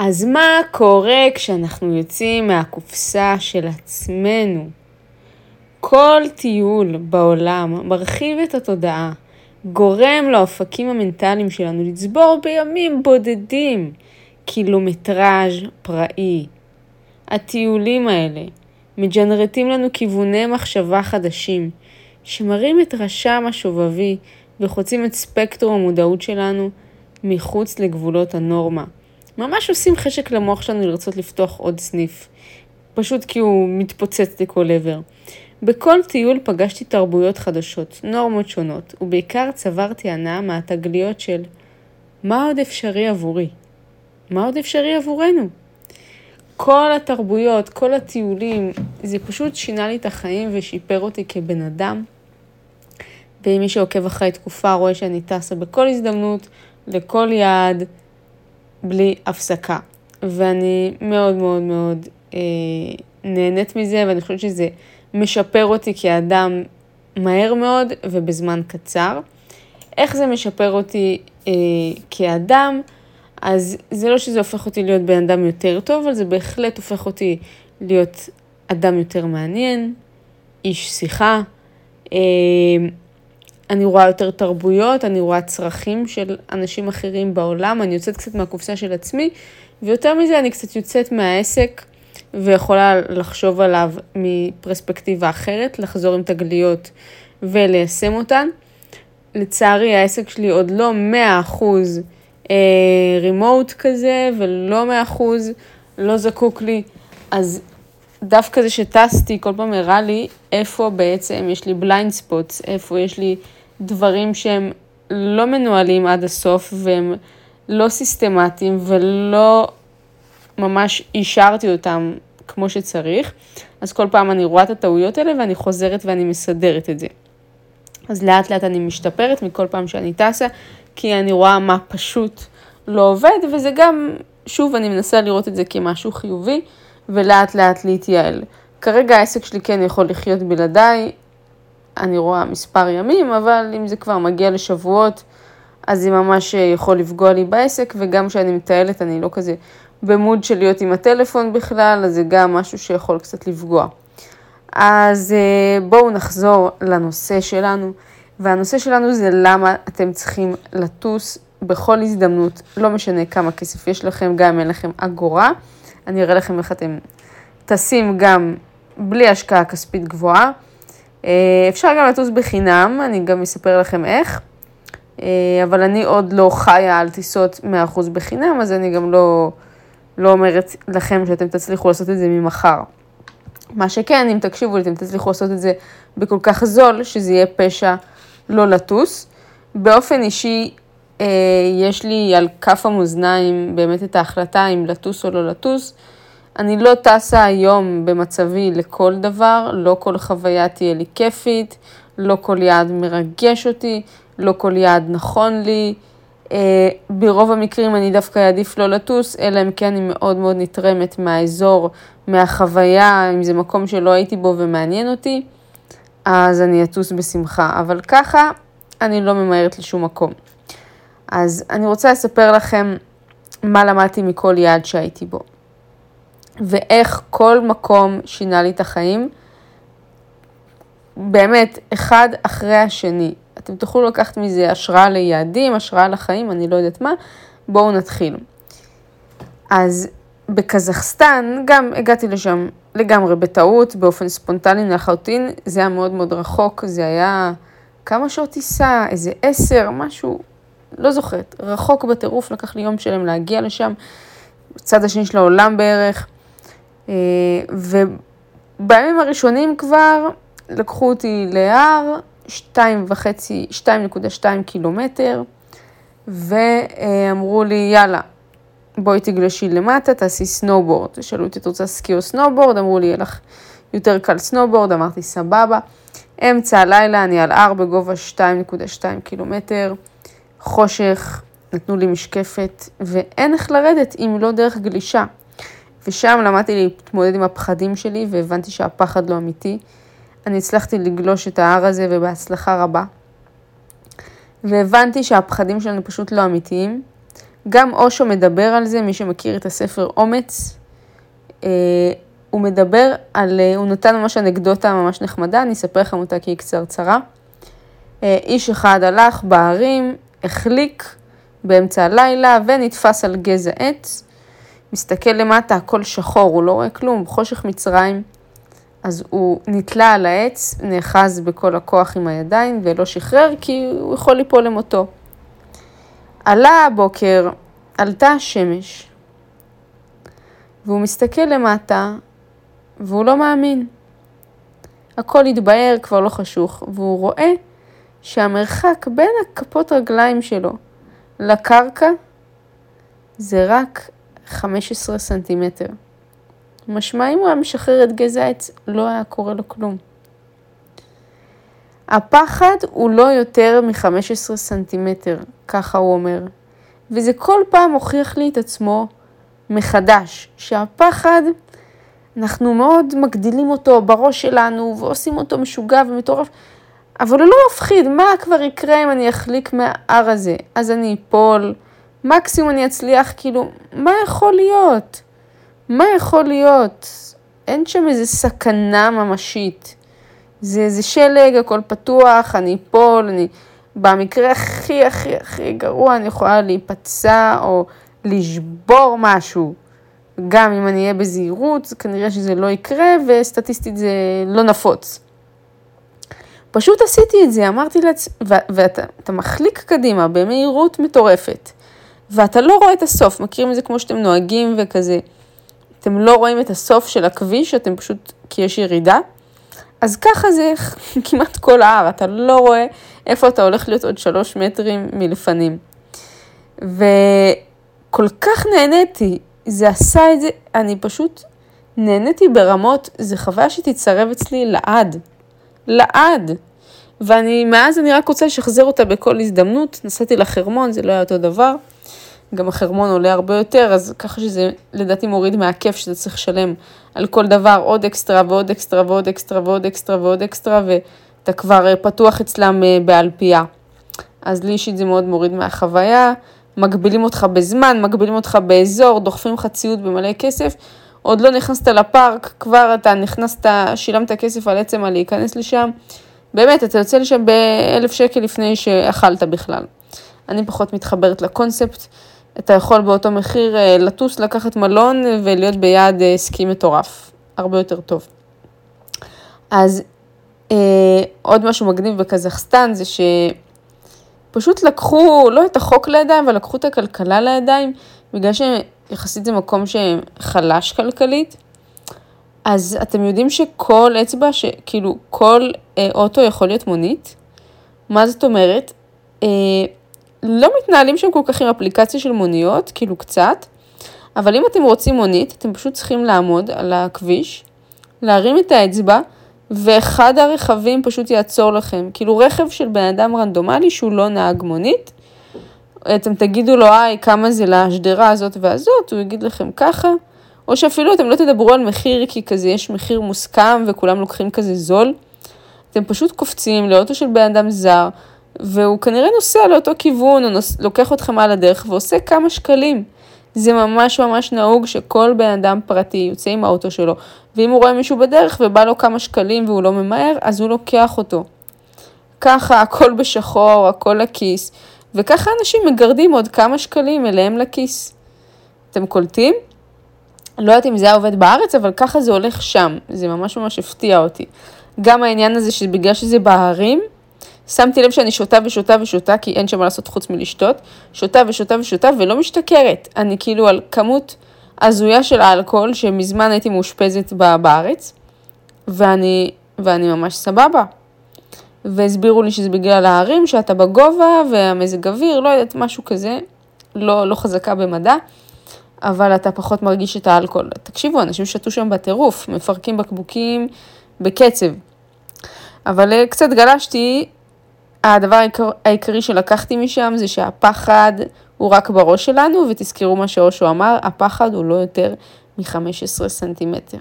אז מה קורה כשאנחנו יוצאים מהקופסה של עצמנו? כל טיול בעולם מרחיב את התודעה, גורם לאופקים המנטליים שלנו לצבור בימים בודדים קילומטראז' פראי. הטיולים האלה מג'נרטים לנו כיווני מחשבה חדשים, שמראים את רשם השובבי וחוצים את ספקטרום המודעות שלנו מחוץ לגבולות הנורמה. ממש עושים חשק למוח שלנו לרצות לפתוח עוד סניף, פשוט כי הוא מתפוצץ לכל עבר. בכל טיול פגשתי תרבויות חדשות, נורמות שונות, ובעיקר צברתי הנאה מהתגליות של מה עוד אפשרי עבורי? מה עוד אפשרי עבורנו? כל התרבויות, כל הטיולים, זה פשוט שינה לי את החיים ושיפר אותי כבן אדם. ומי שעוקב אחרי תקופה רואה שאני טסה בכל הזדמנות, לכל יעד, בלי הפסקה. ואני מאוד מאוד מאוד אה, נהנית מזה, ואני חושבת שזה משפר אותי כאדם מהר מאוד ובזמן קצר. איך זה משפר אותי אה, כאדם? אז זה לא שזה הופך אותי להיות בן אדם יותר טוב, אבל זה בהחלט הופך אותי להיות אדם יותר מעניין, איש שיחה. אה, אני רואה יותר תרבויות, אני רואה צרכים של אנשים אחרים בעולם, אני יוצאת קצת מהקופסה של עצמי, ויותר מזה אני קצת יוצאת מהעסק ויכולה לחשוב עליו מפרספקטיבה אחרת, לחזור עם תגליות וליישם אותן. לצערי העסק שלי עוד לא 100% רימוט כזה ולא 100% לא זקוק לי, אז דווקא זה שטסתי כל פעם הראה לי איפה בעצם יש לי blind spots, איפה יש לי דברים שהם לא מנוהלים עד הסוף והם לא סיסטמטיים ולא ממש אישרתי אותם כמו שצריך. אז כל פעם אני רואה את הטעויות האלה ואני חוזרת ואני מסדרת את זה. אז לאט לאט אני משתפרת מכל פעם שאני טסה, כי אני רואה מה פשוט לא עובד, וזה גם, שוב, אני מנסה לראות את זה כמשהו חיובי, ולאט לאט להתייעל. כרגע העסק שלי כן יכול לחיות בלעדיי, אני רואה מספר ימים, אבל אם זה כבר מגיע לשבועות, אז זה ממש יכול לפגוע לי בעסק, וגם כשאני מטיילת אני לא כזה במוד של להיות עם הטלפון בכלל, אז זה גם משהו שיכול קצת לפגוע. אז אה, בואו נחזור לנושא שלנו, והנושא שלנו זה למה אתם צריכים לטוס בכל הזדמנות, לא משנה כמה כסף יש לכם, גם אם אין לכם אגורה. אני אראה לכם איך אתם טסים גם בלי השקעה כספית גבוהה. אה, אפשר גם לטוס בחינם, אני גם אספר לכם איך, אה, אבל אני עוד לא חיה על טיסות 100% בחינם, אז אני גם לא, לא אומרת לכם שאתם תצליחו לעשות את זה ממחר. מה שכן, אם תקשיבו לי, אתם תצליחו לעשות את זה בכל כך זול, שזה יהיה פשע לא לטוס. באופן אישי, אה, יש לי על כף המאזניים באמת את ההחלטה אם לטוס או לא לטוס. אני לא טסה היום במצבי לכל דבר, לא כל חוויה תהיה לי כיפית, לא כל יעד מרגש אותי, לא כל יעד נכון לי. אה, ברוב המקרים אני דווקא אעדיף לא לטוס, אלא אם כן אני מאוד מאוד נתרמת מהאזור, מהחוויה, אם זה מקום שלא הייתי בו ומעניין אותי, אז אני אטוס בשמחה. אבל ככה אני לא ממהרת לשום מקום. אז אני רוצה לספר לכם מה למדתי מכל יעד שהייתי בו. ואיך כל מקום שינה לי את החיים, באמת, אחד אחרי השני. אתם תוכלו לקחת מזה השראה ליעדים, השראה לחיים, אני לא יודעת מה. בואו נתחיל. אז בקזחסטן גם הגעתי לשם לגמרי בטעות, באופן ספונטני לחלוטין, זה היה מאוד מאוד רחוק, זה היה כמה שעות טיסה, איזה עשר, משהו, לא זוכרת, רחוק בטירוף, לקח לי יום שלם להגיע לשם, בצד השני של העולם בערך. אה, ובימים הראשונים כבר לקחו אותי להר, 2.2 קילומטר, ואמרו לי, יאללה, בואי תגלשי למטה, תעשי סנובורד. שאלו אותי, את רוצה סקי או סנובורד? אמרו לי, יהיה לך יותר קל סנובורד, אמרתי, סבבה. אמצע הלילה, אני על הר בגובה 2.2 קילומטר, חושך, נתנו לי משקפת, ואין איך לרדת אם לא דרך גלישה. ושם למדתי להתמודד עם הפחדים שלי והבנתי שהפחד לא אמיתי. אני הצלחתי לגלוש את ההר הזה ובהצלחה רבה. והבנתי שהפחדים שלנו פשוט לא אמיתיים. גם אושו מדבר על זה, מי שמכיר את הספר אומץ, אה, הוא מדבר על, אה, הוא נתן ממש אנקדוטה ממש נחמדה, אני אספר לכם אותה כי היא קצרצרה. אה, איש אחד הלך בהרים, החליק באמצע הלילה ונתפס על גזע עץ. מסתכל למטה, הכל שחור, הוא לא רואה כלום, חושך מצרים. אז הוא נתלה על העץ, נאחז בכל הכוח עם הידיים ולא שחרר כי הוא יכול ליפול למותו. עלה הבוקר, עלתה השמש, והוא מסתכל למטה, והוא לא מאמין. הכל התבהר, כבר לא חשוך, והוא רואה שהמרחק בין הכפות רגליים שלו לקרקע זה רק 15 סנטימטר. משמע אם הוא היה משחרר את גזע העץ, לא היה קורה לו כלום. הפחד הוא לא יותר מ-15 סנטימטר, ככה הוא אומר. וזה כל פעם הוכיח לי את עצמו מחדש, שהפחד, אנחנו מאוד מגדילים אותו בראש שלנו ועושים אותו משוגע ומטורף, אבל הוא לא מפחיד, מה כבר יקרה אם אני אחליק מההר הזה? אז אני אפול, מקסימום אני אצליח, כאילו, מה יכול להיות? מה יכול להיות? אין שם איזה סכנה ממשית. זה, זה שלג, הכל פתוח, אני אפול, אני... במקרה הכי הכי הכי גרוע אני יכולה להיפצע או לשבור משהו. גם אם אני אהיה בזהירות, כנראה שזה לא יקרה, וסטטיסטית זה לא נפוץ. פשוט עשיתי את זה, אמרתי לעצמי, ואתה מחליק קדימה במהירות מטורפת, ואתה לא רואה את הסוף, מכירים את זה כמו שאתם נוהגים וכזה, אתם לא רואים את הסוף של הכביש, אתם פשוט, כי יש ירידה, אז ככה זה כמעט כל ההר, אתה לא רואה איפה אתה הולך להיות עוד שלוש מטרים מלפנים. וכל כך נהניתי, זה עשה את זה, אני פשוט נהניתי ברמות, זו חוויה שתצרב אצלי לעד. לעד. ואני, מאז אני רק רוצה לשחזר אותה בכל הזדמנות. נסעתי לחרמון, זה לא היה אותו דבר. גם החרמון עולה הרבה יותר, אז ככה שזה לדעתי מוריד מהכיף שאתה צריך לשלם על כל דבר עוד אקסטרה ועוד אקסטרה ועוד אקסטרה ועוד אקסטרה ועוד אקסטרה, ואתה כבר אה, פתוח אצלם אה, באלפייה. אז לי אישית זה מאוד מוריד מהחוויה, מגבילים אותך בזמן, מגבילים אותך באזור, דוחפים לך ציוד במלא כסף, עוד לא נכנסת לפארק, כבר אתה נכנסת, שילמת כסף על עצם על להיכנס לשם. באמת, אתה יוצא לשם באלף שקל לפני שאכלת בכלל. אני פחות מתחברת לקונספט. אתה יכול באותו מחיר אה, לטוס, לקחת מלון ולהיות ביעד אה, סקי מטורף. הרבה יותר טוב. אז אה, עוד משהו מגניב בקזחסטן זה שפשוט לקחו, לא את החוק לידיים, אבל לקחו את הכלכלה לידיים, בגלל שיחסית זה מקום שחלש כלכלית. אז אתם יודעים שכל אצבע, שכאילו כל אה, אוטו יכול להיות מונית? מה זאת אומרת? אה, לא מתנהלים שם כל כך עם אפליקציה של מוניות, כאילו קצת, אבל אם אתם רוצים מונית, אתם פשוט צריכים לעמוד על הכביש, להרים את האצבע, ואחד הרכבים פשוט יעצור לכם. כאילו רכב של בן אדם רנדומלי שהוא לא נהג מונית, אתם תגידו לו, היי, כמה זה לשדרה הזאת והזאת, הוא יגיד לכם ככה, או שאפילו אתם לא תדברו על מחיר, כי כזה יש מחיר מוסכם וכולם לוקחים כזה זול. אתם פשוט קופצים לאוטו של בן אדם זר, והוא כנראה נוסע לאותו כיוון, הוא נוס... לוקח אתכם על הדרך ועושה כמה שקלים. זה ממש ממש נהוג שכל בן אדם פרטי יוצא עם האוטו שלו, ואם הוא רואה מישהו בדרך ובא לו כמה שקלים והוא לא ממהר, אז הוא לוקח אותו. ככה, הכל בשחור, הכל לכיס, וככה אנשים מגרדים עוד כמה שקלים אליהם לכיס. אתם קולטים? לא יודעת אם זה היה עובד בארץ, אבל ככה זה הולך שם. זה ממש ממש הפתיע אותי. גם העניין הזה שבגלל שזה בהרים, שמתי לב שאני שותה ושותה ושותה, כי אין שם מה לעשות חוץ מלשתות, שותה ושותה ושותה ולא משתכרת. אני כאילו על כמות הזויה של האלכוהול, שמזמן הייתי מאושפזת בארץ, ואני, ואני ממש סבבה. והסבירו לי שזה בגלל ההרים, שאתה בגובה והמזג אוויר, לא יודעת, משהו כזה, לא, לא חזקה במדע, אבל אתה פחות מרגיש את האלכוהול. תקשיבו, אנשים שתו שם בטירוף, מפרקים בקבוקים בקצב. אבל אה, קצת גלשתי הדבר העיקר, העיקרי שלקחתי משם זה שהפחד הוא רק בראש שלנו, ותזכרו מה שאושו אמר, הפחד הוא לא יותר מ-15 סנטימטר.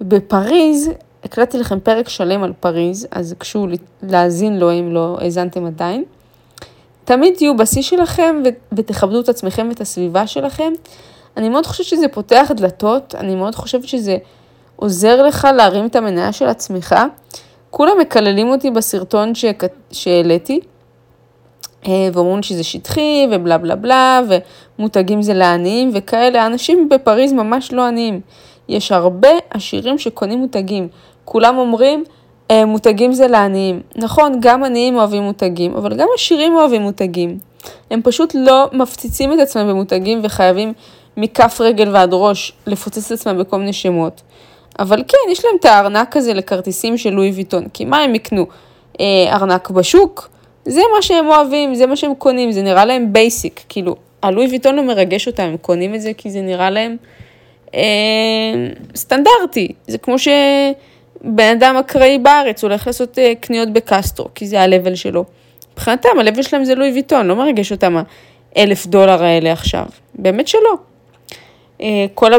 בפריז, הקלטתי לכם פרק שלם על פריז, אז קשו להאזין לו אם לא האזנתם עדיין. תמיד תהיו בשיא שלכם ותכבדו את עצמכם ואת הסביבה שלכם. אני מאוד חושבת שזה פותח דלתות, אני מאוד חושבת שזה עוזר לך להרים את המניה של עצמך. כולם מקללים אותי בסרטון שהעליתי, אה, ואומרים שזה שטחי ובלה בלה בלה, ומותגים זה לעניים וכאלה. אנשים בפריז ממש לא עניים. יש הרבה עשירים שקונים מותגים. כולם אומרים, אה, מותגים זה לעניים. נכון, גם עניים אוהבים מותגים, אבל גם עשירים אוהבים מותגים. הם פשוט לא מפציצים את עצמם במותגים וחייבים מכף רגל ועד ראש לפוצץ את עצמם בכל מיני שמות. אבל כן, יש להם את הארנק הזה לכרטיסים של לואי ויטון, כי מה הם יקנו? אה, ארנק בשוק? זה מה שהם אוהבים, זה מה שהם קונים, זה נראה להם basic, כאילו, הלואי ויטון לא מרגש אותם, הם קונים את זה כי זה נראה להם אה, סטנדרטי, זה כמו שבן אדם אקראי בארץ הולך לעשות אה, קניות בקסטרו, כי זה ה-level שלו. מבחינתם, ה-level שלהם זה לואי ויטון, לא מרגש אותם האלף דולר האלה עכשיו, באמת שלא. אה, כל.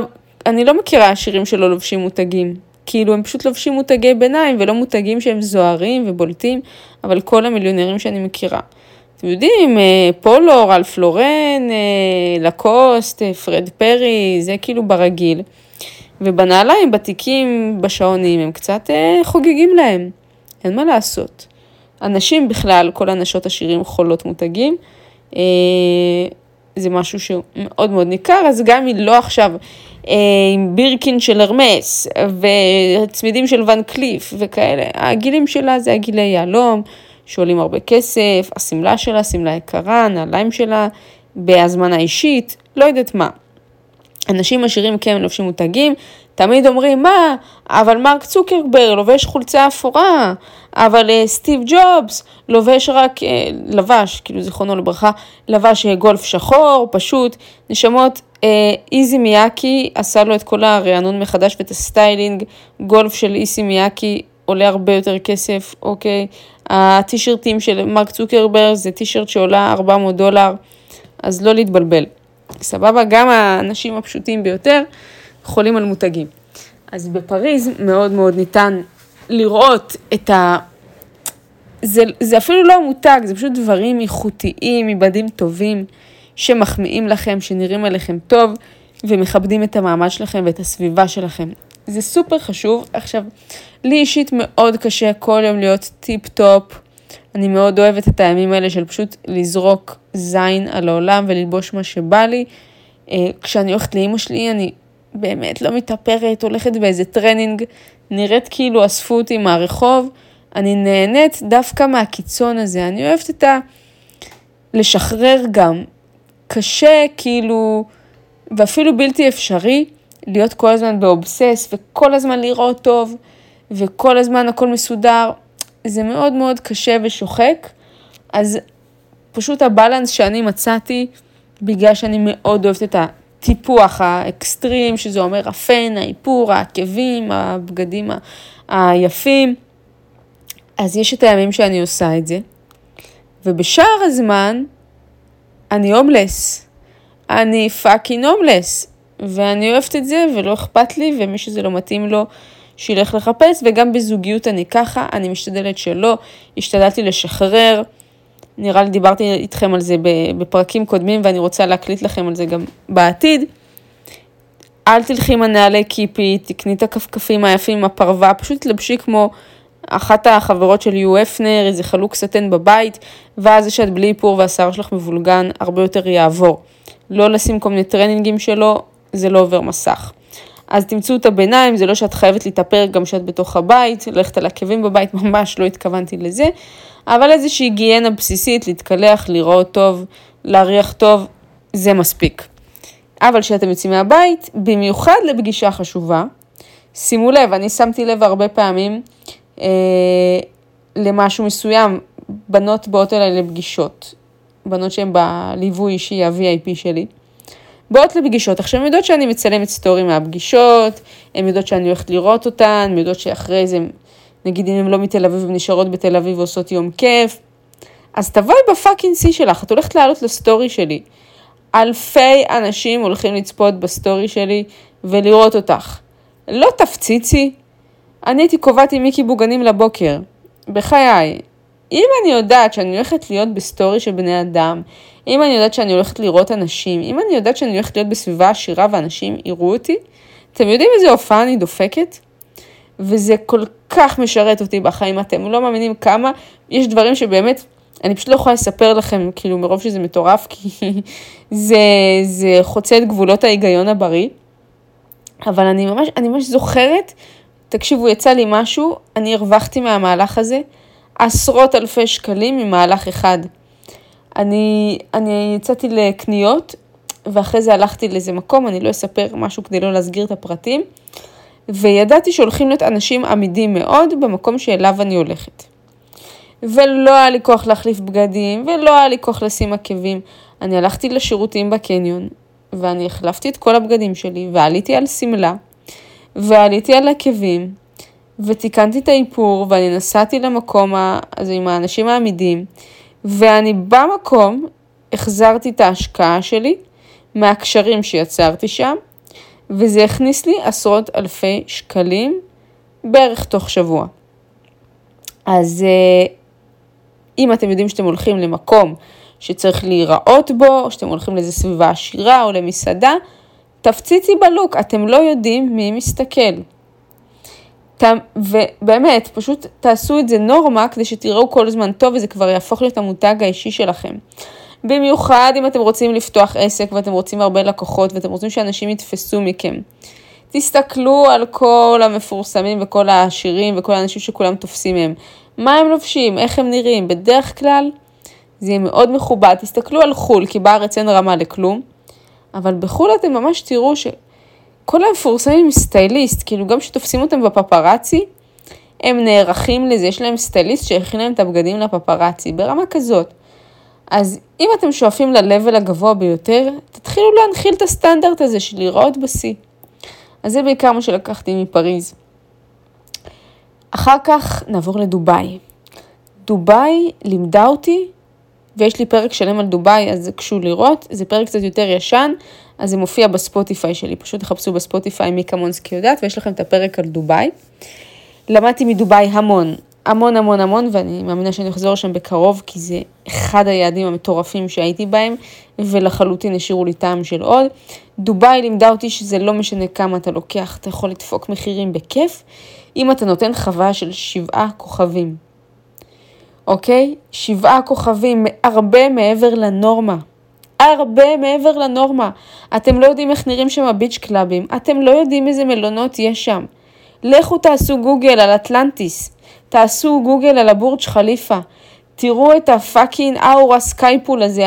אני לא מכירה שירים שלא לובשים מותגים. כאילו הם פשוט לובשים מותגי ביניים ולא מותגים שהם זוהרים ובולטים, אבל כל המיליונרים שאני מכירה. אתם יודעים, אה, פולו, רלף לורן, אה, לקוסט, אה, פרד פרי, זה כאילו ברגיל. ובנעליים, בתיקים, בשעונים, הם קצת חוגגים להם. אין מה לעשות. אנשים בכלל, כל הנשות עשירים חולות מותגים. זה משהו שהוא מאוד מאוד ניכר, אז גם אם לא עכשיו עם בירקין של הרמס וצמידים של ון קליף וכאלה, הגילים שלה זה הגילי יהלום, שעולים הרבה כסף, השמלה שלה, שמלה יקרה, נעליים שלה, בהזמנה אישית, לא יודעת מה. אנשים עשירים כן לובשים מותגים, תמיד אומרים, מה, אבל מרק צוקרבר לובש חולצה אפורה, אבל אה, סטיב ג'ובס לובש רק, אה, לבש, כאילו זיכרונו לברכה, לבש אה, גולף שחור, פשוט, נשמות, uh, איזי מיאקי עשה לו את כל הרענון מחדש ואת ה styling, גולף של איזי מיאקי עולה הרבה יותר כסף, אוקיי? הטישרטים של מרק צוקרבר זה טישרט שעולה 400 דולר, אז לא להתבלבל. סבבה? גם האנשים הפשוטים ביותר חולים על מותגים. אז בפריז מאוד מאוד ניתן לראות את ה... זה, זה אפילו לא מותג, זה פשוט דברים איכותיים, מבדים טובים, שמחמיאים לכם, שנראים עליכם טוב, ומכבדים את המעמד שלכם ואת הסביבה שלכם. זה סופר חשוב. עכשיו, לי אישית מאוד קשה כל יום להיות טיפ-טופ. אני מאוד אוהבת את הימים האלה של פשוט לזרוק זין על העולם וללבוש מה שבא לי. אה, כשאני הולכת לאימא שלי, אני באמת לא מתאפרת, הולכת באיזה טרנינג, נראית כאילו אספו אותי מהרחוב. אני נהנית דווקא מהקיצון הזה. אני אוהבת את ה... לשחרר גם. קשה, כאילו, ואפילו בלתי אפשרי, להיות כל הזמן באובסס וכל הזמן להיראות טוב וכל הזמן הכל מסודר. זה מאוד מאוד קשה ושוחק. אז פשוט ה balance שאני מצאתי, בגלל שאני מאוד אוהבת את הטיפוח האקסטרים, שזה אומר הפן, האיפור, העקבים, הבגדים היפים, אז יש את הימים שאני עושה את זה, ובשאר הזמן אני הומלס. אני fucking הומלס, ואני אוהבת את זה ולא אכפת לי, ומי שזה לא מתאים לו, שילך לחפש, וגם בזוגיות אני ככה, אני משתדלת שלא, השתדלתי לשחרר. נראה לי דיברתי איתכם על זה בפרקים קודמים ואני רוצה להקליט לכם על זה גם בעתיד. אל תלכי עם הנעלי קיפי, תקני את הכפכפים היפים עם הפרווה, פשוט תלבשי כמו אחת החברות של יו אפנר, איזה חלוק סטן בבית, ואז זה שאת בלי איפור והשיער שלך מבולגן, הרבה יותר יעבור. לא לשים כל מיני טרנינגים שלו, זה לא עובר מסך. אז תמצאו את הביניים, זה לא שאת חייבת להתאפר גם כשאת בתוך הבית, ללכת על עקבים בבית, ממש לא התכוונתי לזה, אבל איזושהי היגיינה בסיסית, להתקלח, לראות טוב, להריח טוב, זה מספיק. אבל כשאתם יוצאים מהבית, במיוחד לפגישה חשובה, שימו לב, אני שמתי לב הרבה פעמים אה, למשהו מסוים, בנות באות אליי לפגישות, בנות שהן בליווי אישי, ה-VIP שלי. באות לפגישות. עכשיו, הן יודעות שאני מצלמת סטורי מהפגישות, הן יודעות שאני הולכת לראות אותן, הן יודעות שאחרי זה, נגיד אם הן לא מתל אביב, הן נשארות בתל אביב ועושות יום כיף. אז תבואי ב fucking שיא שלך, את הולכת לעלות לסטורי שלי. אלפי אנשים הולכים לצפות בסטורי שלי ולראות אותך. לא תפציצי. אני הייתי קובעת עם מיקי בוגנים לבוקר. בחיי. אם אני יודעת שאני הולכת להיות בסטורי של בני אדם, אם אני יודעת שאני הולכת לראות אנשים, אם אני יודעת שאני הולכת להיות בסביבה עשירה ואנשים יראו אותי, אתם יודעים איזה הופעה אני דופקת? וזה כל כך משרת אותי בחיים, אתם לא מאמינים כמה, יש דברים שבאמת, אני פשוט לא יכולה לספר לכם, כאילו מרוב שזה מטורף, כי זה, זה חוצה את גבולות ההיגיון הבריא. אבל אני ממש, אני ממש זוכרת, תקשיבו, יצא לי משהו, אני הרווחתי מהמהלך הזה עשרות אלפי שקלים ממהלך אחד. אני, אני יצאתי לקניות, ואחרי זה הלכתי לאיזה מקום, אני לא אספר משהו כדי לא להסגיר את הפרטים, וידעתי שהולכים להיות אנשים עמידים מאוד במקום שאליו אני הולכת. ולא היה לי כוח להחליף בגדים, ולא היה לי כוח לשים עקבים. אני הלכתי לשירותים בקניון, ואני החלפתי את כל הבגדים שלי, ועליתי על שמלה, ועליתי על עקבים, ותיקנתי את האיפור, ואני נסעתי למקום הזה עם האנשים העמידים, ואני במקום החזרתי את ההשקעה שלי מהקשרים שיצרתי שם, וזה הכניס לי עשרות אלפי שקלים בערך תוך שבוע. אז אה, אם אתם יודעים שאתם הולכים למקום שצריך להיראות בו, או שאתם הולכים לאיזה סביבה עשירה או למסעדה, תפציצי בלוק, אתם לא יודעים מי מסתכל. ובאמת, פשוט תעשו את זה נורמה כדי שתראו כל הזמן טוב וזה כבר יהפוך להיות המותג האישי שלכם. במיוחד אם אתם רוצים לפתוח עסק ואתם רוצים הרבה לקוחות ואתם רוצים שאנשים יתפסו מכם. תסתכלו על כל המפורסמים וכל העשירים וכל האנשים שכולם תופסים מהם. מה הם לובשים, איך הם נראים, בדרך כלל זה יהיה מאוד מכובד. תסתכלו על חו"ל, כי בארץ אין רמה לכלום, אבל בחו"ל אתם ממש תראו שכל המפורסמים הם סטייליסט, כאילו גם כשתופסים אותם בפפרצי, הם נערכים לזה, יש להם סטייליסט שהכין להם את הבגדים לפפרצי, ברמה כזאת. אז אם אתם שואפים ל-level הגבוה ביותר, תתחילו להנחיל את הסטנדרט הזה של לראות בשיא. אז זה בעיקר מה שלקחתי מפריז. אחר כך נעבור לדובאי. דובאי לימדה אותי, ויש לי פרק שלם על דובאי, אז קשו לראות, זה פרק קצת יותר ישן, אז זה מופיע בספוטיפיי שלי, פשוט תחפשו בספוטיפיי מי כמונסקי יודעת, ויש לכם את הפרק על דובאי. למדתי מדובאי המון, המון המון המון, ואני מאמינה שאני אחזור שם בקרוב, כי זה אחד היעדים המטורפים שהייתי בהם, ולחלוטין השאירו לי טעם של עוד. דובאי לימדה אותי שזה לא משנה כמה אתה לוקח, אתה יכול לדפוק מחירים בכיף, אם אתה נותן חוויה של שבעה כוכבים. אוקיי? שבעה כוכבים, הרבה מעבר לנורמה. הרבה מעבר לנורמה. אתם לא יודעים איך נראים שם ה beach club ים, אתם לא יודעים איזה מלונות יש שם. לכו תעשו גוגל על אטלנטיס, תעשו גוגל על הבורג' חליפה, תראו את ה fucking Aura Skypool הזה,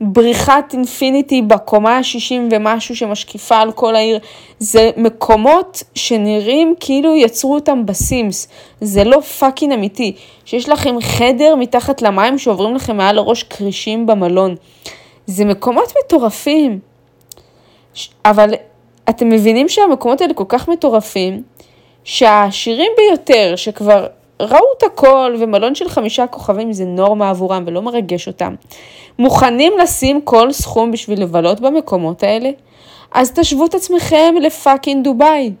הבריכת infinity בקומה ה-60 ומשהו שמשקיפה על כל העיר. זה מקומות שנראים כאילו יצרו אותם בסימס. זה לא fucking אמיתי. שיש לכם חדר מתחת למים שעוברים לכם מעל הראש כרישים במלון. זה מקומות מטורפים. אבל אתם מבינים שהמקומות האלה כל כך מטורפים, שהעשירים ביותר, שכבר ראו את הכל, ומלון של חמישה כוכבים זה נורמה עבורם ולא מרגש אותם, מוכנים לשים כל סכום בשביל לבלות במקומות האלה? אז תשוו את עצמכם לפאקינג דובאי.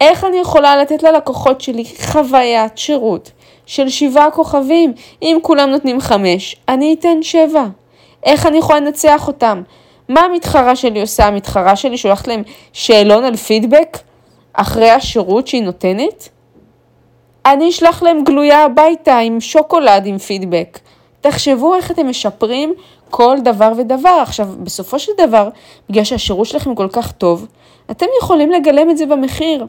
איך אני יכולה לתת ללקוחות שלי חוויית שירות של שבעה כוכבים? אם כולם נותנים חמש, אני אתן שבע. איך אני יכולה לנצח אותם? מה המתחרה שלי עושה? המתחרה שלי שולחת להם שאלון על פידבק אחרי השירות שהיא נותנת? אני אשלח להם גלויה הביתה עם שוקולד עם פידבק. תחשבו איך אתם משפרים כל דבר ודבר. עכשיו, בסופו של דבר, בגלל שהשירות שלכם כל כך טוב, אתם יכולים לגלם את זה במחיר.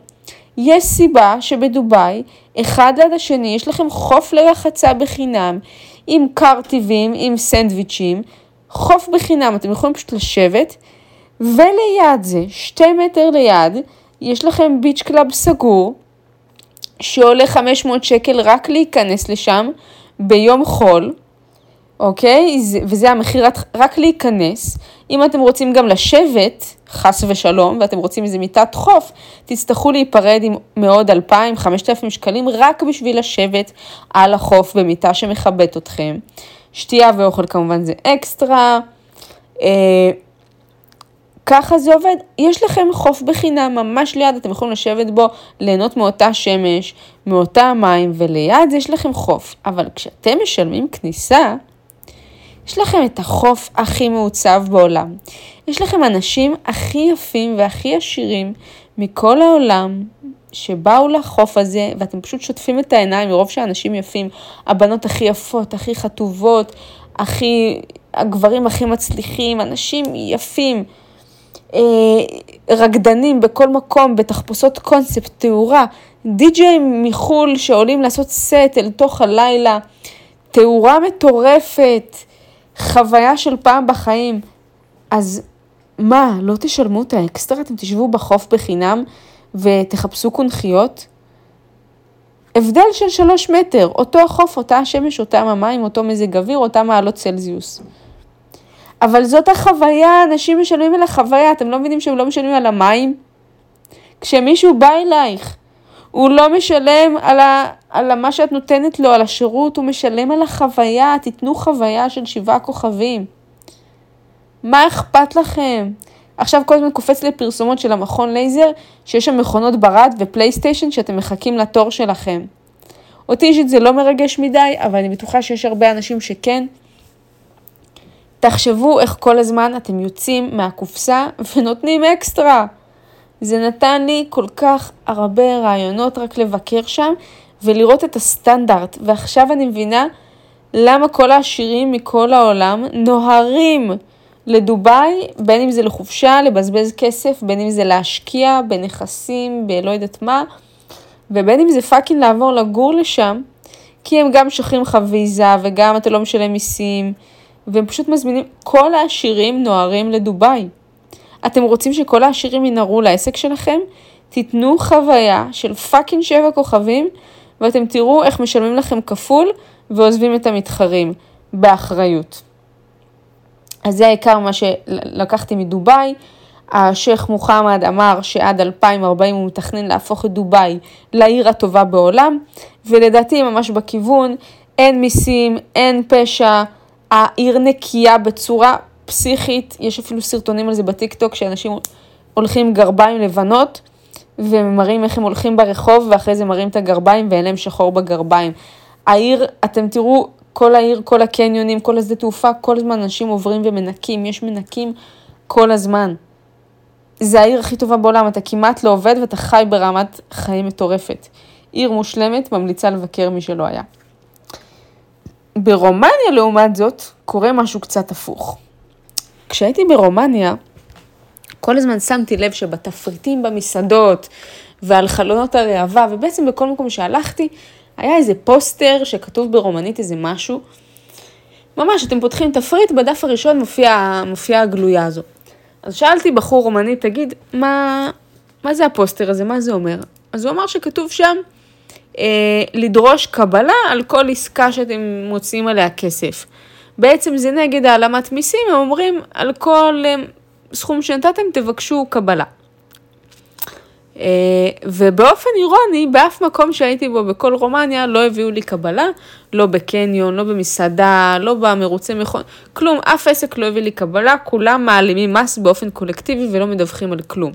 יש סיבה שבדובאי, אחד ליד השני, יש לכם חוף לרחצה בחינם, עם קרטיבים, עם סנדוויצ'ים, חוף בחינם, אתם יכולים פשוט לשבת, וליד זה, שתי מטר ליד, יש לכם beach club סגור, שעולה 500 שקל רק להיכנס לשם ביום חול, אוקיי? וזה המחיר רק להיכנס. אם אתם רוצים גם לשבת, חס ושלום, ואתם רוצים איזה מיטת חוף, תצטרכו להיפרד עם מעוד 2,000-5,000 שקלים רק בשביל לשבת על החוף במיטה שמכבדת אתכם. שתייה ואוכל כמובן זה אקסטרה. אה, ככה זה עובד. יש לכם חוף בחינם ממש ליד, אתם יכולים לשבת בו, ליהנות מאותה שמש, מאותה מים, וליד יש לכם חוף. אבל כשאתם משלמים כניסה, יש לכם את החוף הכי מעוצב בעולם. יש לכם אנשים הכי יפים והכי עשירים מכל העולם, שבאו לחוף הזה, ואתם פשוט שוטפים את העיניים מרוב שהאנשים יפים, הבנות הכי יפות, הכי חטובות, הכי, הגברים הכי מצליחים, אנשים יפים, אה, רקדנים בכל מקום, בתחפושות קונספט, תאורה, די-ג'אים מחו"ל שעולים לעשות סט אל תוך הלילה, תאורה מטורפת, חוויה של פעם בחיים. אז מה, לא תשלמו את האקסטרה? אתם תשבו בחוף בחינם ותחפשו קונכיות? הבדל של שלוש מטר, אותו החוף, אותה השמש, אותם המים, אותו מזג אוויר, אותם מעלות צלזיוס. אבל זאת החוויה, אנשים משלמים על החוויה, אתם לא מבינים שהם לא משלמים על המים? כשמישהו בא אלייך, הוא לא משלם על, ה, על מה שאת נותנת לו, על השירות, הוא משלם על החוויה, תיתנו חוויה של שבעה כוכבים. מה אכפת לכם? עכשיו כל הזמן קופץ לפרסומות של המכון לייזר, שיש שם מכונות ברד ופלייסטיישן שאתם מחכים לתור שלכם. אותי אישית זה לא מרגש מדי, אבל אני בטוחה שיש הרבה אנשים שכן. תחשבו איך כל הזמן אתם יוצאים מהקופסה ונותנים אקסטרה. זה נתן לי כל כך הרבה רעיונות רק לבקר שם ולראות את הסטנדרט. ועכשיו אני מבינה למה כל העשירים מכל העולם נוהרים לדובאי, בין אם זה לחופשה, לבזבז כסף, בין אם זה להשקיע בנכסים, בלא יודעת מה, ובין אם זה fucking לעבור לגור לשם, כי הם גם שוכרים לך ויזה וגם אתה לא משלם מיסים, והם פשוט מזמינים, כל העשירים נוהרים לדובאי. אתם רוצים שכל העשירים ינהרו לעסק שלכם? תיתנו חוויה של פאקינג שבע כוכבים, ואתם תראו איך משלמים לכם כפול ועוזבים את המתחרים, באחריות. אז זה העיקר מה שלקחתי מדובאי. השייח' מוחמד אמר שעד 2040 הוא מתכנן להפוך את דובאי לעיר הטובה בעולם, ולדעתי ממש בכיוון, אין מיסים, אין פשע, העיר נקייה בצורה פסיכית, יש אפילו סרטונים על זה בטיקטוק, שאנשים הולכים עם גרביים לבנות, ומראים איך הם הולכים ברחוב, ואחרי זה מראים את הגרביים ואין להם שחור בגרביים. העיר, אתם תראו כל העיר, כל הקניונים, כל השדה תעופה, כל הזמן אנשים עוברים ומנקים, יש מנקים כל הזמן. זה העיר הכי טובה בעולם, אתה כמעט לא עובד ואתה חי ברמת חיים מטורפת. עיר מושלמת, ממליצה לבקר מי שלא היה. ברומניה, לעומת זאת, קורה משהו קצת הפוך. כשהייתי ברומניה, כל הזמן שמתי לב שבתפריטים במסעדות ועל חלונות הראווה, ובעצם בכל מקום שהלכתי, היה איזה פוסטר שכתוב ברומנית איזה משהו. ממש, אתם פותחים תפריט, בדף הראשון מופיעה מופיע הגלויה הזו. אז שאלתי בחור רומני, תגיד, מה, מה זה הפוסטר הזה, מה זה אומר? אז הוא אמר שכתוב שם, אה, לדרוש קבלה על כל עסקה שאתם מוצאים עליה כסף. בעצם זה נגד העלמת מיסים, הם אומרים, על כל אה, סכום שנתתם תבקשו קבלה. אה, ובאופן אירוני, באף מקום שהייתי בו בכל רומניה לא הביאו לי קבלה, לא בקניון, לא במסעדה, לא במרוצי מכון, כלום, אף עסק לא הביא לי קבלה, כולם מעלימים מס באופן קולקטיבי ולא מדווחים על כלום.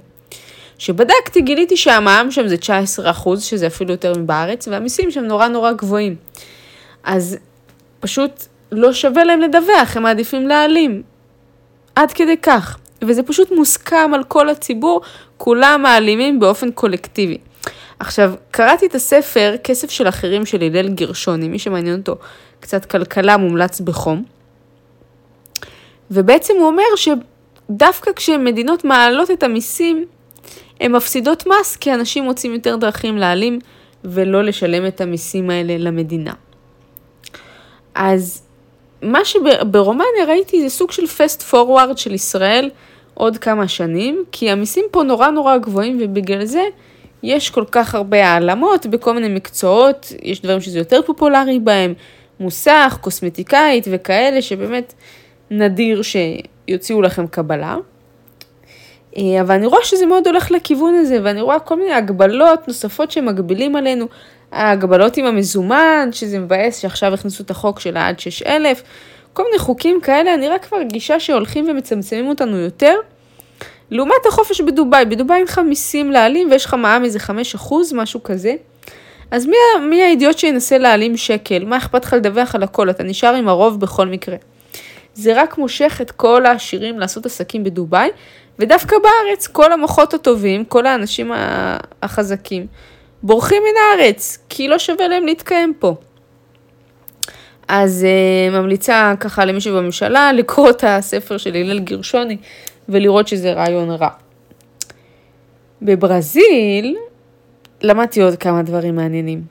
כשבדקתי גיליתי שהמע"מ שם זה 19 אחוז, שזה אפילו יותר מבארץ, והמיסים שם נורא נורא גבוהים. אז פשוט לא שווה להם לדווח, הם מעדיפים להעלים. עד כדי כך. וזה פשוט מוסכם על כל הציבור, כולם מעלימים באופן קולקטיבי. עכשיו, קראתי את הספר כסף של אחרים של הלל גרשוני, מי שמעניין אותו קצת כלכלה מומלץ בחום. ובעצם הוא אומר שדווקא כשמדינות מעלות את המיסים, הן מפסידות מס כי אנשים מוצאים יותר דרכים להעלים ולא לשלם את המיסים האלה למדינה. אז מה שברומניה ראיתי זה סוג של פסט פורוורד של ישראל עוד כמה שנים, כי המיסים פה נורא נורא גבוהים ובגלל זה יש כל כך הרבה העלמות בכל מיני מקצועות, יש דברים שזה יותר פופולרי בהם, מוסך, קוסמטיקאית וכאלה שבאמת נדיר שיוציאו לכם קבלה. אה, אבל אני רואה שזה מאוד הולך לכיוון הזה, ואני רואה כל מיני הגבלות נוספות שמגבילים עלינו. ההגבלות עם המזומן, שזה מבאס שעכשיו הכניסו את החוק של העד 6,000, כל מיני חוקים כאלה, רק כבר גישה שהולכים ומצמצמים אותנו יותר, לעומת החופש בדובאי, בדובאי אין לך מיסים להעלים ויש לך מע"מ איזה 5%, משהו כזה. אז מי, מי האידיוט שינסה להעלים שקל? מה אכפת לך לדווח על הכל? אתה נשאר עם הרוב בכל מקרה. זה רק מושך את כל העשירים לעשות עסקים בדובאי, ודווקא בארץ כל המוחות הטובים, כל האנשים החזקים, בורחים מן הארץ, כי לא שווה להם להתקיים פה. אז uh, ממליצה ככה למישהו בממשלה לקרוא את הספר של הלל גרשוני ולראות שזה רעיון רע. בברזיל למדתי עוד כמה דברים מעניינים.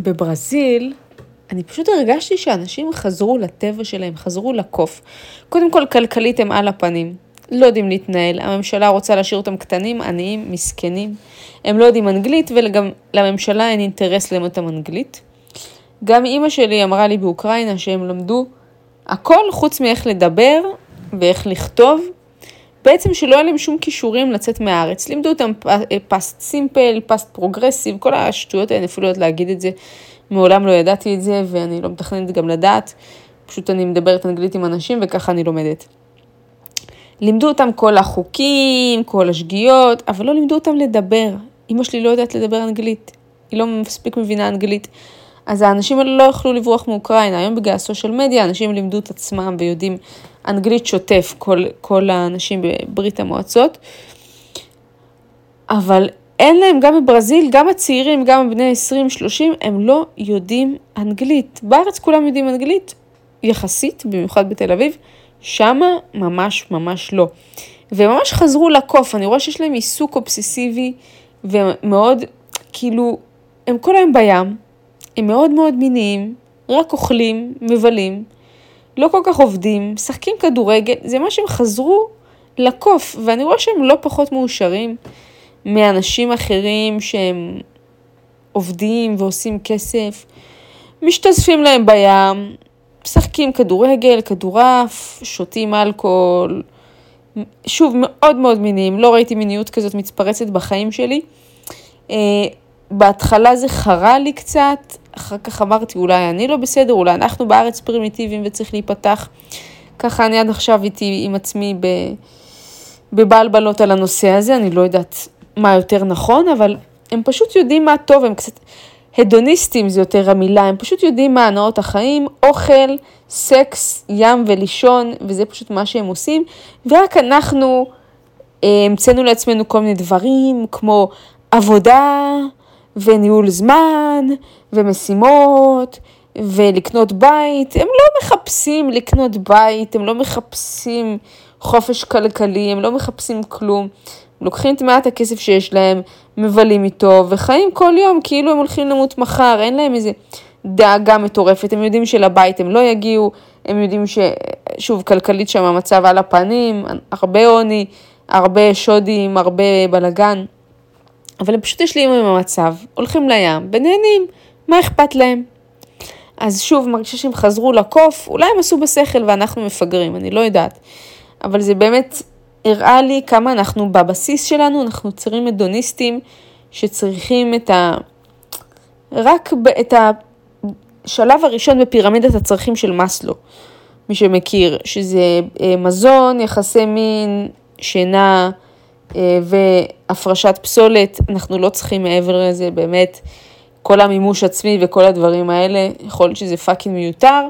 בברזיל, אני פשוט הרגשתי שאנשים חזרו לטבע שלהם, חזרו לקוף. קודם כל, כלכלית הם על הפנים, לא יודעים להתנהל, הממשלה רוצה להשאיר אותם קטנים, עניים, מסכנים. הם לא יודעים אנגלית וגם לממשלה אין אינטרס ללמוד אותם אנגלית. גם אימא שלי אמרה לי באוקראינה שהם למדו הכל חוץ מאיך לדבר ואיך לכתוב, בעצם שלא היה להם שום כישורים לצאת מהארץ. לימדו אותם past simple, past progressive, כל השטויות האלה, אפילו יודעת להגיד את זה, מעולם לא ידעתי את זה ואני לא מתכננת גם לדעת, פשוט אני מדברת אנגלית עם אנשים וככה אני לומדת. לימדו אותם כל החוקים, כל השגיאות, אבל לא לימדו אותם לדבר. אמא שלי לא יודעת לדבר אנגלית, היא לא מספיק מבינה אנגלית. אז האנשים האלה לא יכלו לברוח מאוקראינה. היום בגלל הסושיאל מדיה אנשים לימדו את עצמם ויודעים אנגלית שוטף, כל, כל האנשים בברית המועצות. אבל אין להם, גם בברזיל, גם הצעירים, גם בני 20-30, הם לא יודעים אנגלית. בארץ כולם יודעים אנגלית, יחסית, במיוחד בתל אביב, שמה ממש ממש לא. וממש חזרו לקוף, אני רואה שיש להם עיסוק אובססיבי ומאוד, כאילו, הם כל היום בים, הם מאוד מאוד מיניים, רק אוכלים, מבלים, לא כל כך עובדים, משחקים כדורגל, זה מה שהם חזרו לקוף, ואני רואה שהם לא פחות מאושרים מאנשים אחרים שהם עובדים ועושים כסף, משתזפים להם בים, משחקים כדורגל, כדורעף, שותים אלכוהול, שוב, מאוד מאוד מיניים, לא ראיתי מיניות כזאת מתפרצת בחיים שלי. בהתחלה זה חרה לי קצת, אחר כך אמרתי, אולי אני לא בסדר, אולי אנחנו בארץ פרימיטיביים וצריך להיפתח. ככה אני עד עכשיו איתי עם עצמי בבלבלות על הנושא הזה, אני לא יודעת מה יותר נכון, אבל הם פשוט יודעים מה טוב, הם קצת הדוניסטים זה יותר המילה, הם פשוט יודעים מה הנאות החיים, אוכל, סקס, ים ולישון, וזה פשוט מה שהם עושים, ורק אנחנו אה, המצאנו לעצמנו כל מיני דברים, כמו עבודה, וניהול זמן, ומשימות, ולקנות בית. הם לא מחפשים לקנות בית, הם לא מחפשים חופש כלכלי, הם לא מחפשים כלום. הם לוקחים את מעט הכסף שיש להם, מבלים איתו, וחיים כל יום כאילו הם הולכים למות מחר, אין להם איזה דאגה מטורפת. הם יודעים שלבית הם לא יגיעו, הם יודעים ש... שוב, כלכלית שם המצב על הפנים, הרבה עוני, הרבה שודים, הרבה בלאגן. אבל הם פשוט ישלים עם המצב, הולכים לים ונהנים, מה אכפת להם? אז שוב, מרגישה שהם חזרו לקוף, אולי הם עשו בשכל ואנחנו מפגרים, אני לא יודעת. אבל זה באמת הראה לי כמה אנחנו בבסיס שלנו, אנחנו צריכים הדוניסטים שצריכים את ה... רק את השלב הראשון בפירמידת הצרכים של מאסלו, מי שמכיר, שזה אה, מזון, יחסי מין, שינה, והפרשת פסולת, אנחנו לא צריכים מעבר לזה, באמת, כל המימוש עצמי וכל הדברים האלה, יכול להיות שזה פאקינג מיותר,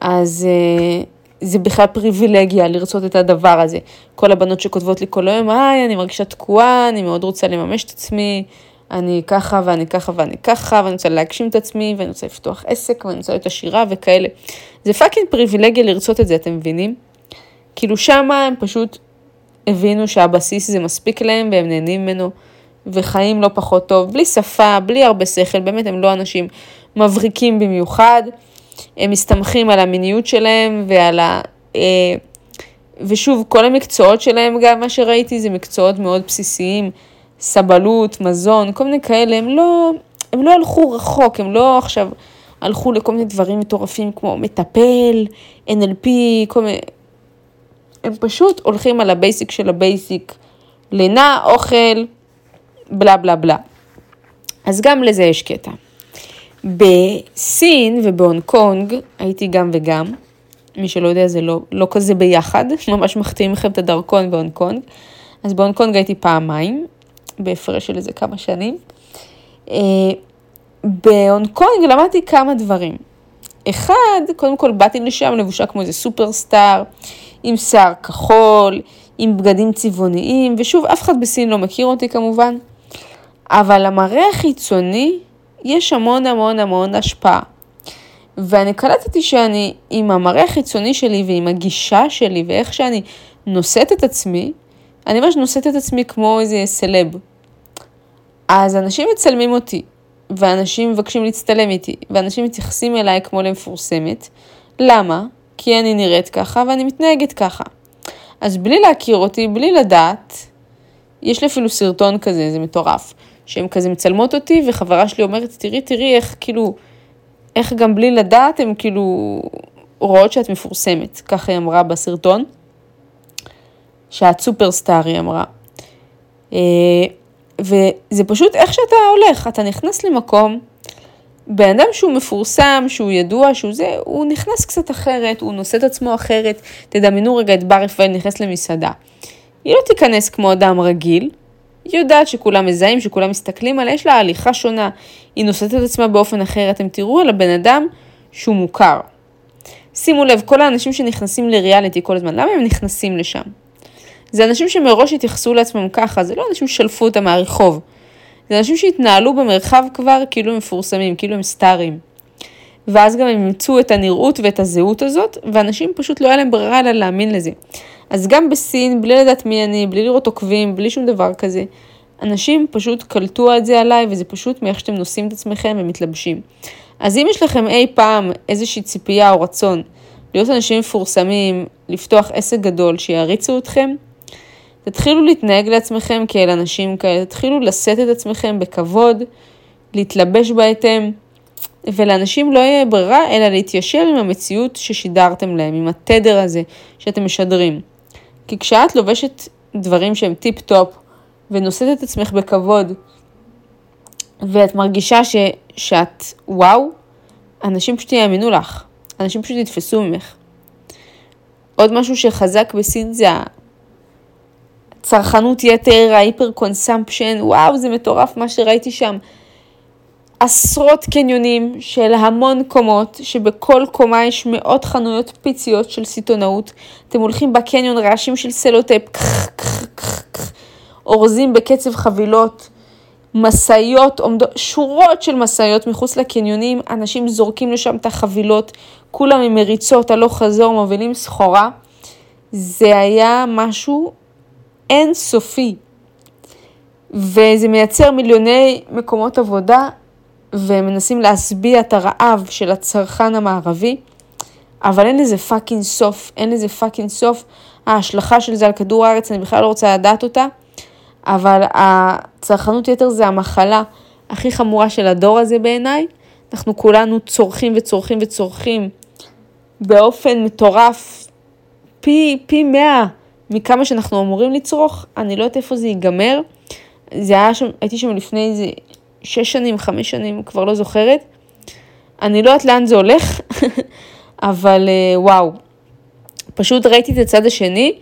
אז אה, זה בכלל פריבילגיה לרצות את הדבר הזה. כל הבנות שכותבות לי כל היום, היי, אני מרגישה תקועה, אני מאוד רוצה לממש את עצמי, אני ככה ואני ככה ואני ככה, ואני רוצה להגשים את עצמי, ואני רוצה לפתוח עסק, ואני רוצה להיות עשירה וכאלה. זה fucking פריבילגיה לרצות את זה, אתם מבינים? כאילו שמה הם פשוט הבינו שהבסיס זה מספיק להם והם נהנים ממנו, וחיים לא פחות טוב, בלי שפה, בלי הרבה שכל, באמת הם לא אנשים מבריקים במיוחד, הם מסתמכים על המיניות שלהם ועל ה... אה, ושוב, כל המקצועות שלהם, גם מה שראיתי, זה מקצועות מאוד בסיסיים, סבלות, מזון, כל מיני כאלה, הם לא, הם לא הלכו רחוק, הם לא עכשיו הלכו לכל מיני דברים מטורפים כמו מטפל, NLP, כל מיני, הם פשוט הולכים על ה basic של ה basic, לינה, אוכל, בלה בלה בלה. אז גם לזה יש קטע. בסין ובהונג קונג הייתי גם וגם, מי שלא יודע זה לא, לא כזה ביחד, ממש מחתימים לכם את הדרכון בהונג קונג. אז בהונג קונג הייתי פעמיים, בהפרש של איזה כמה שנים. אה, בהונג קונג למדתי כמה דברים. אחד, קודם כל באתי לשם לבושה כמו איזה superstar, עם שיער כחול, עם בגדים צבעוניים, ושוב, אף אחד בסין לא מכיר אותי כמובן, אבל למראה החיצוני יש המון המון המון השפעה. ואני קלטתי שאני, עם המראה החיצוני שלי ועם הגישה שלי ואיך שאני נושאת את עצמי, אני ממש נושאת את עצמי כמו איזה סלב. אז אנשים מצלמים אותי, ואנשים מבקשים להצטלם איתי, ואנשים מתייחסים אליי כמו למפורסמת. למה? כי אני נראית ככה ואני מתנהגת ככה. אז בלי להכיר אותי, בלי לדעת, יש לי אפילו סרטון כזה, זה מטורף, שהן כזה מצלמות אותי, וחברה שלי אומרת, תראי, תראי איך כאילו, איך גם בלי לדעת, הן כאילו רואות שאת מפורסמת, ככה היא אמרה בסרטון, שאת סופרסטאר, היא אמרה. וזה פשוט איך שאתה הולך, אתה נכנס למקום, בן אדם שהוא מפורסם, שהוא ידוע, שהוא זה, הוא נכנס קצת אחרת, הוא נושא את עצמו אחרת. תדמיינו רגע את בר רפאל נכנס למסעדה. היא לא תיכנס כמו אדם רגיל, היא יודעת שכולם מזהים, שכולם מסתכלים עליה, יש לה הליכה שונה, היא נושאת את עצמה באופן אחר, אתם תראו על הבן אדם שהוא מוכר. שימו לב, כל האנשים שנכנסים לריאליטי כל הזמן, למה הם נכנסים לשם? זה אנשים שמראש התייחסו לעצמם ככה, זה לא אנשים ששלפו אותם מהרחוב. זה אנשים שהתנהלו במרחב כבר כאילו הם מפורסמים, כאילו הם סטארים. ואז גם הם אימצו את הנראות ואת הזהות הזאת, ואנשים פשוט לא היה להם ברירה אלא להאמין לזה. אז גם בסין, בלי לדעת מי אני, בלי לראות עוקבים, בלי שום דבר כזה, אנשים פשוט קלטו את זה עליי, וזה פשוט מאיך שאתם נושאים את עצמכם ומתלבשים. אז אם יש לכם אי פעם איזושהי ציפייה או רצון להיות אנשים מפורסמים, לפתוח עסק גדול שיעריצו אתכם, תתחילו להתנהג לעצמכם כאל אנשים כאלה, תתחילו לשאת את עצמכם בכבוד, להתלבש בהתאם, ולאנשים לא יהיה ברירה אלא להתיישר עם המציאות ששידרתם להם, עם התדר הזה שאתם משדרים. כי כשאת לובשת דברים שהם טיפ-טופ ונושאת את עצמך בכבוד, ואת מרגישה ש, שאת וואו, אנשים פשוט יאמינו לך, אנשים פשוט יתפסו ממך. עוד משהו שחזק בסין זה צרכנות יתר, ה hyper consumption, וואו, זה מטורף מה שראיתי שם. עשרות קניונים של המון קומות, שבכל קומה יש מאות חנויות פיציות של סיטונאות. אתם הולכים בקניון רעשים של סלוטייפ, אורזים בקצב חבילות, משאיות שורות של משאיות מחוץ לקניונים, אנשים זורקים לשם את החבילות, כולם עם מריצות הלוך חזור, מובילים סחורה. זה היה משהו אינסופי. וזה מייצר מיליוני מקומות עבודה, ומנסים להשביע את הרעב של הצרכן המערבי, אבל אין לזה fucking סוף, אין לזה fucking סוף. ההשלכה של זה על כדור הארץ, אני בכלל לא רוצה לדעת אותה, אבל הצרכנות יתר זה המחלה הכי חמורה של הדור הזה בעיניי. אנחנו כולנו צורכים וצורכים וצורכים באופן מטורף, פי, פי מאה מכמה שאנחנו אמורים לצרוך, אני לא יודעת איפה זה ייגמר. זה היה שם, הייתי שם לפני איזה שש שנים, חמש שנים, כבר לא זוכרת. אני לא יודעת לאן זה הולך, אבל אה, וואו. פשוט ראיתי את הצד השני,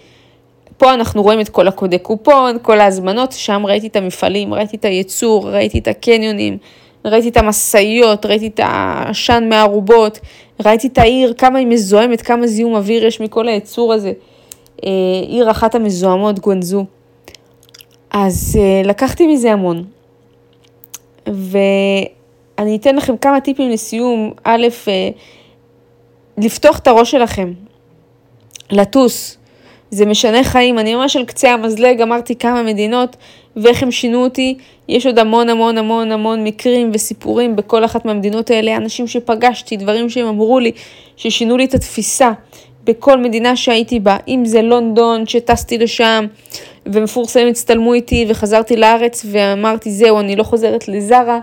פה אנחנו רואים את כל הקודי קופון, כל ההזמנות, שם ראיתי את המפעלים, ראיתי את הייצור, ראיתי את הקניונים, ראיתי את המשאיות, ראיתי את העשן מהארובות, ראיתי את העיר, כמה היא מזוהמת, כמה זיהום אוויר יש מכל הייצור הזה. אה, עיר אחת המזוהמות, גואנזו. אז אה, לקחתי מזה המון. ואני אתן לכם כמה טיפים לסיום. א', אה, לפתוח את הראש שלכם, לטוס. זה משנה חיים, אני ממש על קצה המזלג אמרתי כמה מדינות ואיך הם שינו אותי. יש עוד המון המון המון המון מקרים וסיפורים בכל אחת מהמדינות האלה, אנשים שפגשתי, דברים שהם אמרו לי, ששינו לי את התפיסה. בכל מדינה שהייתי בה, אם זה לונדון, שטסתי לשם, ומפורסמים הצטלמו איתי, וחזרתי לארץ, ואמרתי, זהו, אני לא חוזרת ל Zara,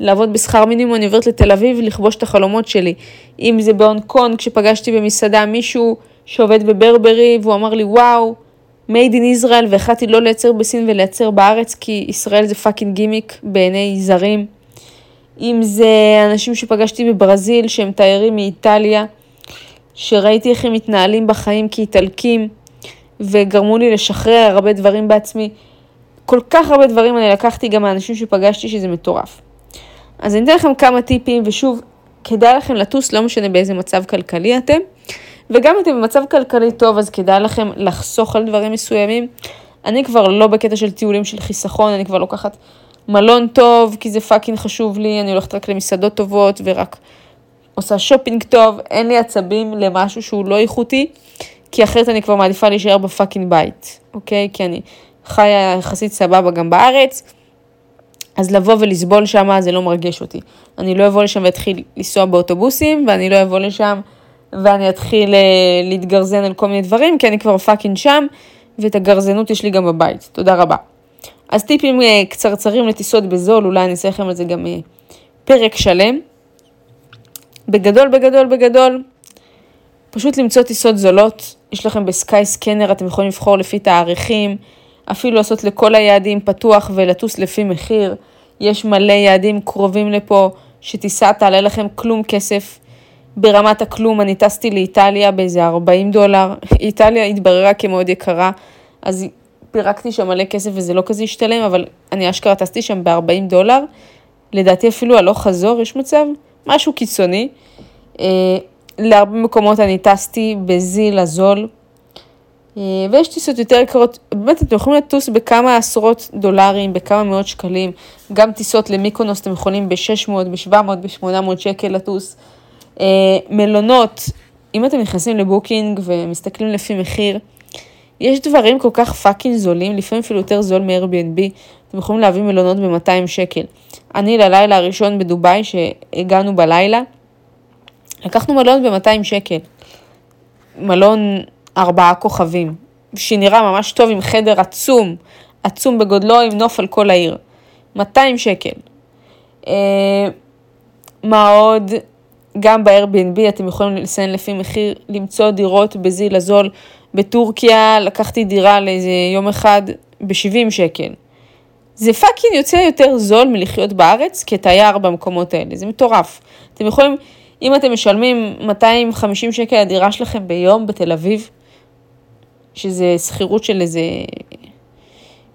לעבוד בשכר מינימום, אני עוברת לתל אביב, לכבוש את החלומות שלי. אם זה בהונג קונג, כשפגשתי במסעדה מישהו שעובד ב Burberry, והוא אמר לי, וואו, made in Israel, והחלטתי לא לייצר בסין ולייצר בארץ, כי ישראל זה fucking גימיק בעיני זרים. אם זה אנשים שפגשתי בברזיל, שהם תיירים מאיטליה, שראיתי איך הם מתנהלים בחיים כאיטלקים, וגרמו לי לשחרר הרבה דברים בעצמי. כל כך הרבה דברים אני לקחתי גם מהאנשים שפגשתי שזה מטורף. אז אני אתן לכם כמה טיפים, ושוב, כדאי לכם לטוס, לא משנה באיזה מצב כלכלי אתם. וגם אם אתם במצב כלכלי טוב, אז כדאי לכם לחסוך על דברים מסוימים. אני כבר לא בקטע של טיולים של חיסכון, אני כבר לוקחת מלון טוב, כי זה fucking חשוב לי, אני הולכת רק למסעדות טובות ורק עושה שופינג טוב, אין לי עצבים למשהו שהוא לא איכותי, כי אחרת אני כבר מעדיפה להישאר ב fucking בית, אוקיי? כי אני חיה יחסית סבבה גם בארץ, אז לבוא ולסבול שם זה לא מרגש אותי. אני לא אבוא לשם ואתחיל לנסוע באוטובוסים, ואני לא אבוא לשם ואני אתחיל אה, להתגרזן על כל מיני דברים, כי אני כבר fucking שם, ואת הגרזנות יש לי גם בבית. תודה רבה. אז טיפים אה, קצרצרים לטיסות בזול, אולי אני אעשה לכם על זה גם אה, פרק שלם. בגדול, בגדול, בגדול, פשוט למצוא טיסות זולות. יש לכם בסקאי סקנר, אתם יכולים לבחור לפי תאריכים, אפילו לעשות לכל היעדים פתוח ולטוס לפי מחיר. יש מלא יעדים קרובים לפה, שטיסה תעלה לכם כלום כסף. ברמת הכלום, אני טסתי לאיטליה באיזה 40 דולר. איטליה התבררה כמאוד יקרה, אז פירקתי שם מלא כסף וזה לא כזה השתלם, אבל אני אשכרה טסתי שם ב-40 דולר. לדעתי אפילו הלוך חזור, יש מצב? משהו קיצוני. אה, להרבה מקומות אני טסתי בזיל הזול, אה, ויש טיסות יותר יקרות, באמת אתם יכולים לטוס בכמה עשרות דולרים, בכמה מאות שקלים, גם טיסות למיקונוס אתם יכולים ב-600, ב-700, ב-800 שקל לטוס. אה, מלונות, אם אתם נכנסים לבוקינג ומסתכלים לפי מחיר, יש דברים כל כך פאקינג זולים, לפעמים אפילו יותר זול מ-Airbnb, אתם יכולים להביא מלונות ב-200 שקל. אני ללילה הראשון בדובאי, שהגענו בלילה, לקחנו מלון ב-200 שקל. מלון ארבעה כוכבים, שנראה ממש טוב עם חדר עצום, עצום בגודלו עם נוף על כל העיר. 200 שקל. אה, מה עוד? גם ב-Airbnb אתם יכולים לציין לפי מחיר, למצוא דירות בזיל הזול. בטורקיה לקחתי דירה לאיזה יום אחד ב-70 שקל. זה fucking יוצא יותר זול מלחיות בארץ כתייר במקומות האלה, זה מטורף. אתם יכולים, אם אתם משלמים 250 שקל לדירה שלכם ביום בתל אביב, שזה שכירות של איזה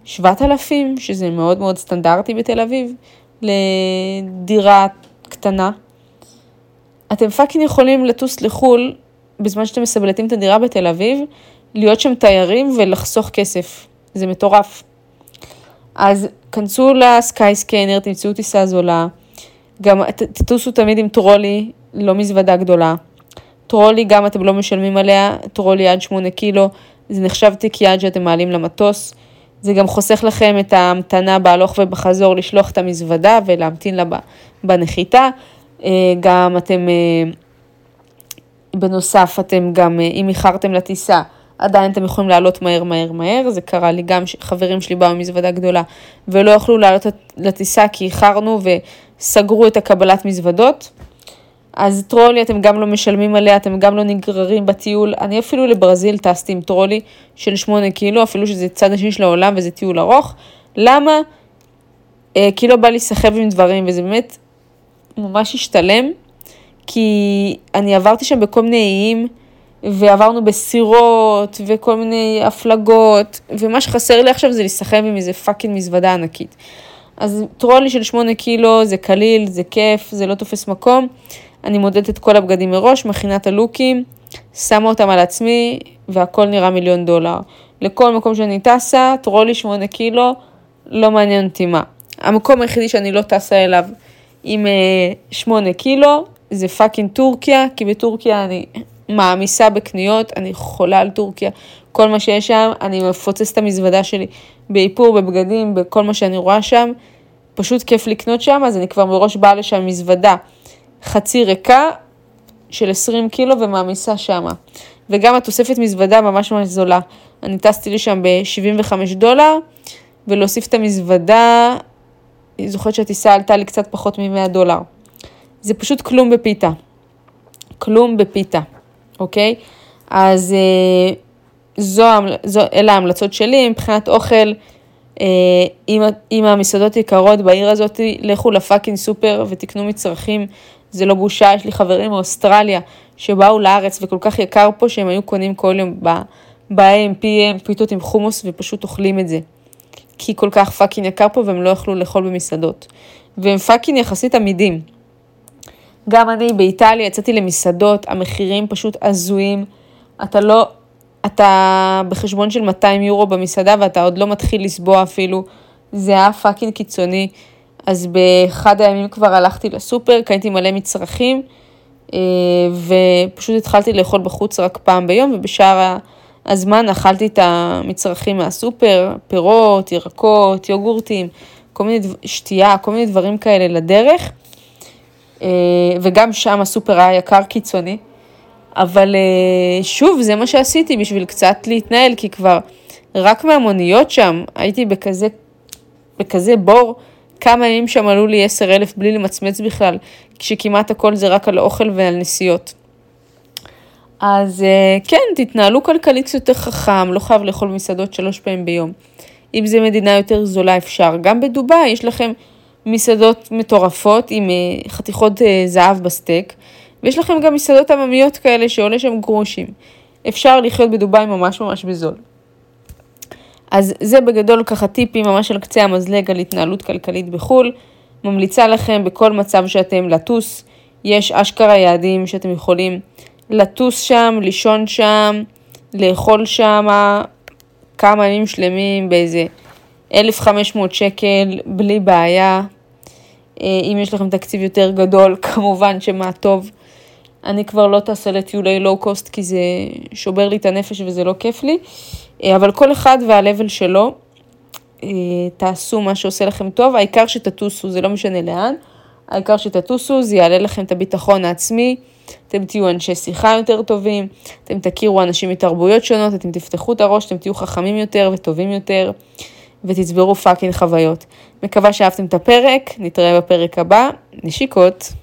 7,000, שזה מאוד מאוד סטנדרטי בתל אביב, לדירה קטנה. אתם fucking יכולים לטוס לחו"ל בזמן שאתם מסבלטים את הדירה בתל אביב, להיות שם תיירים ולחסוך כסף. זה מטורף. אז כנסו ל Skyscanner, תמצאו טיסה זולה. גם תטוסו תמיד עם טרולי, לא מזוודה גדולה. טרולי גם אתם לא משלמים עליה, טרולי עד 8 קילו, זה נחשב תיק יד שאתם מעלים למטוס. זה גם חוסך לכם את ההמתנה בהלוך ובחזור לשלוח את המזוודה ולהמתין לה בנחיתה. אה, גם אתם, אה, בנוסף אתם גם, אה, אם איחרתם לטיסה, עדיין אתם יכולים לעלות מהר מהר מהר, זה קרה לי גם שחברים שלי באו מזוודה גדולה ולא יכלו לעלות לטיסה כי איחרנו וסגרו את הקבלת מזוודות. אז טרולי אתם גם לא משלמים עליה, אתם גם לא נגררים בטיול. אני אפילו לברזיל טסתי עם טרולי של 8 קילו, אפילו שזה צד השני של העולם וזה טיול ארוך. למה? אה, כי לא בא לי להיסחב עם דברים, וזה באמת ממש השתלם, כי אני עברתי שם בכל מיני איים, ועברנו בסירות, וכל מיני הפלגות, ומה שחסר לי עכשיו זה להיסחב עם איזה fucking מזוודה ענקית. אז טרולי של 8 קילו זה קליל, זה כיף, זה לא תופס מקום. אני מודדת את כל הבגדים מראש, מכינה את הלוקים, שמה אותם על עצמי, והכל נראה מיליון דולר. לכל מקום שאני טסה, טרולי 8 קילו, לא מעניין אותי מה. המקום היחידי שאני לא טסה אליו עם 8 אה, קילו, זה fucking טורקיה, כי בטורקיה אני מעמיסה בקניות, אני חולה על טורקיה. כל מה שיש שם, אני מפוצץ את המזוודה שלי באיפור, בבגדים, בכל מה שאני רואה שם. פשוט כיף לקנות שם, אז אני כבר מראש באה לשם מזוודה חצי ריקה של 20 קילו ומעמיסה שמה. וגם התוספת מזוודה ממש ממש זולה. אני טסתי לשם ב-75 דולר, ולהוסיף את המזוודה, אני זוכרת שהטיסה עלתה לי קצת פחות מ-100 דולר. זה פשוט כלום בפיתה. כלום בפיתה, אוקיי? אז אה, זו, זו, אלה ההמלצות שלי מבחינת אוכל. אה, אם, אם המסעדות יקרות בעיר הזאת, לכו לפאקינג סופר ותקנו מצרכים. זה לא בושה, יש לי חברים מאוסטרליה שבאו לארץ וכל כך יקר פה שהם היו קונים כל יום ב-AM, PM, פיתות עם חומוס ופשוט אוכלים את זה. כי כל כך fucking יקר פה והם לא יכלו לאכול במסעדות. והם פאקינג יחסית עמידים. גם אני באיטליה יצאתי למסעדות, המחירים פשוט הזויים. אתה לא, אתה בחשבון של 200 יורו במסעדה ואתה עוד לא מתחיל לשבוע אפילו. זה היה fucking קיצוני. אז באחד הימים כבר הלכתי לסופר, קניתי מלא מצרכים, אה, ופשוט התחלתי לאכול בחוץ רק פעם ביום, ובשאר הזמן אכלתי את המצרכים מהסופר, פירות, ירקות, יוגורטים, כל מיני, שתייה, כל מיני דברים כאלה לדרך. אה, וגם שם הסופר היה יקר קיצוני. אבל אה, שוב, זה מה שעשיתי בשביל קצת להתנהל, כי כבר רק מהמוניות שם הייתי בכזה, בכזה בור. כמה ימים שם עלו לי 10,000 בלי למצמץ בכלל, כשכמעט הכל זה רק על אוכל ועל נסיעות. אז אה, כן, תתנהלו כלכלית יותר חכם, לא חייב לאכול במסעדות שלוש פעמים ביום. אם זו מדינה יותר זולה אפשר. גם בדובאי יש לכם מסעדות מטורפות עם אה, חתיכות אה, זהב בסטייק, ויש לכם גם מסעדות עממיות כאלה שעולה שם גרושים. אפשר לחיות בדובאי ממש ממש בזול. אז זה בגדול ככה טיפים ממש על קצה המזלג על התנהלות כלכלית בחו"ל. ממליצה לכם בכל מצב שאתם לטוס, יש אשכרה יעדים שאתם יכולים לטוס שם, לישון שם, לאכול שם כמה ימים שלמים באיזה 1,500 שקל בלי בעיה. אה, אם יש לכם תקציב יותר גדול, כמובן שמה טוב. אני כבר לא טסה לטיולי לואו-קוסט כי זה שובר לי את הנפש וזה לא כיף לי. אה, אבל כל אחד וה-level שלו, אה, תעשו מה שעושה לכם טוב, העיקר שתטוסו, זה לא משנה לאן, העיקר שתטוסו, זה יעלה לכם את הביטחון העצמי, אתם תהיו אנשי שיחה יותר טובים, אתם תכירו אנשים מתרבויות שונות, אתם תפתחו את הראש, אתם תהיו חכמים יותר וטובים יותר, ותצברו fucking חוויות. מקווה שאהבתם את הפרק, נתראה בפרק הבא, נשיקות.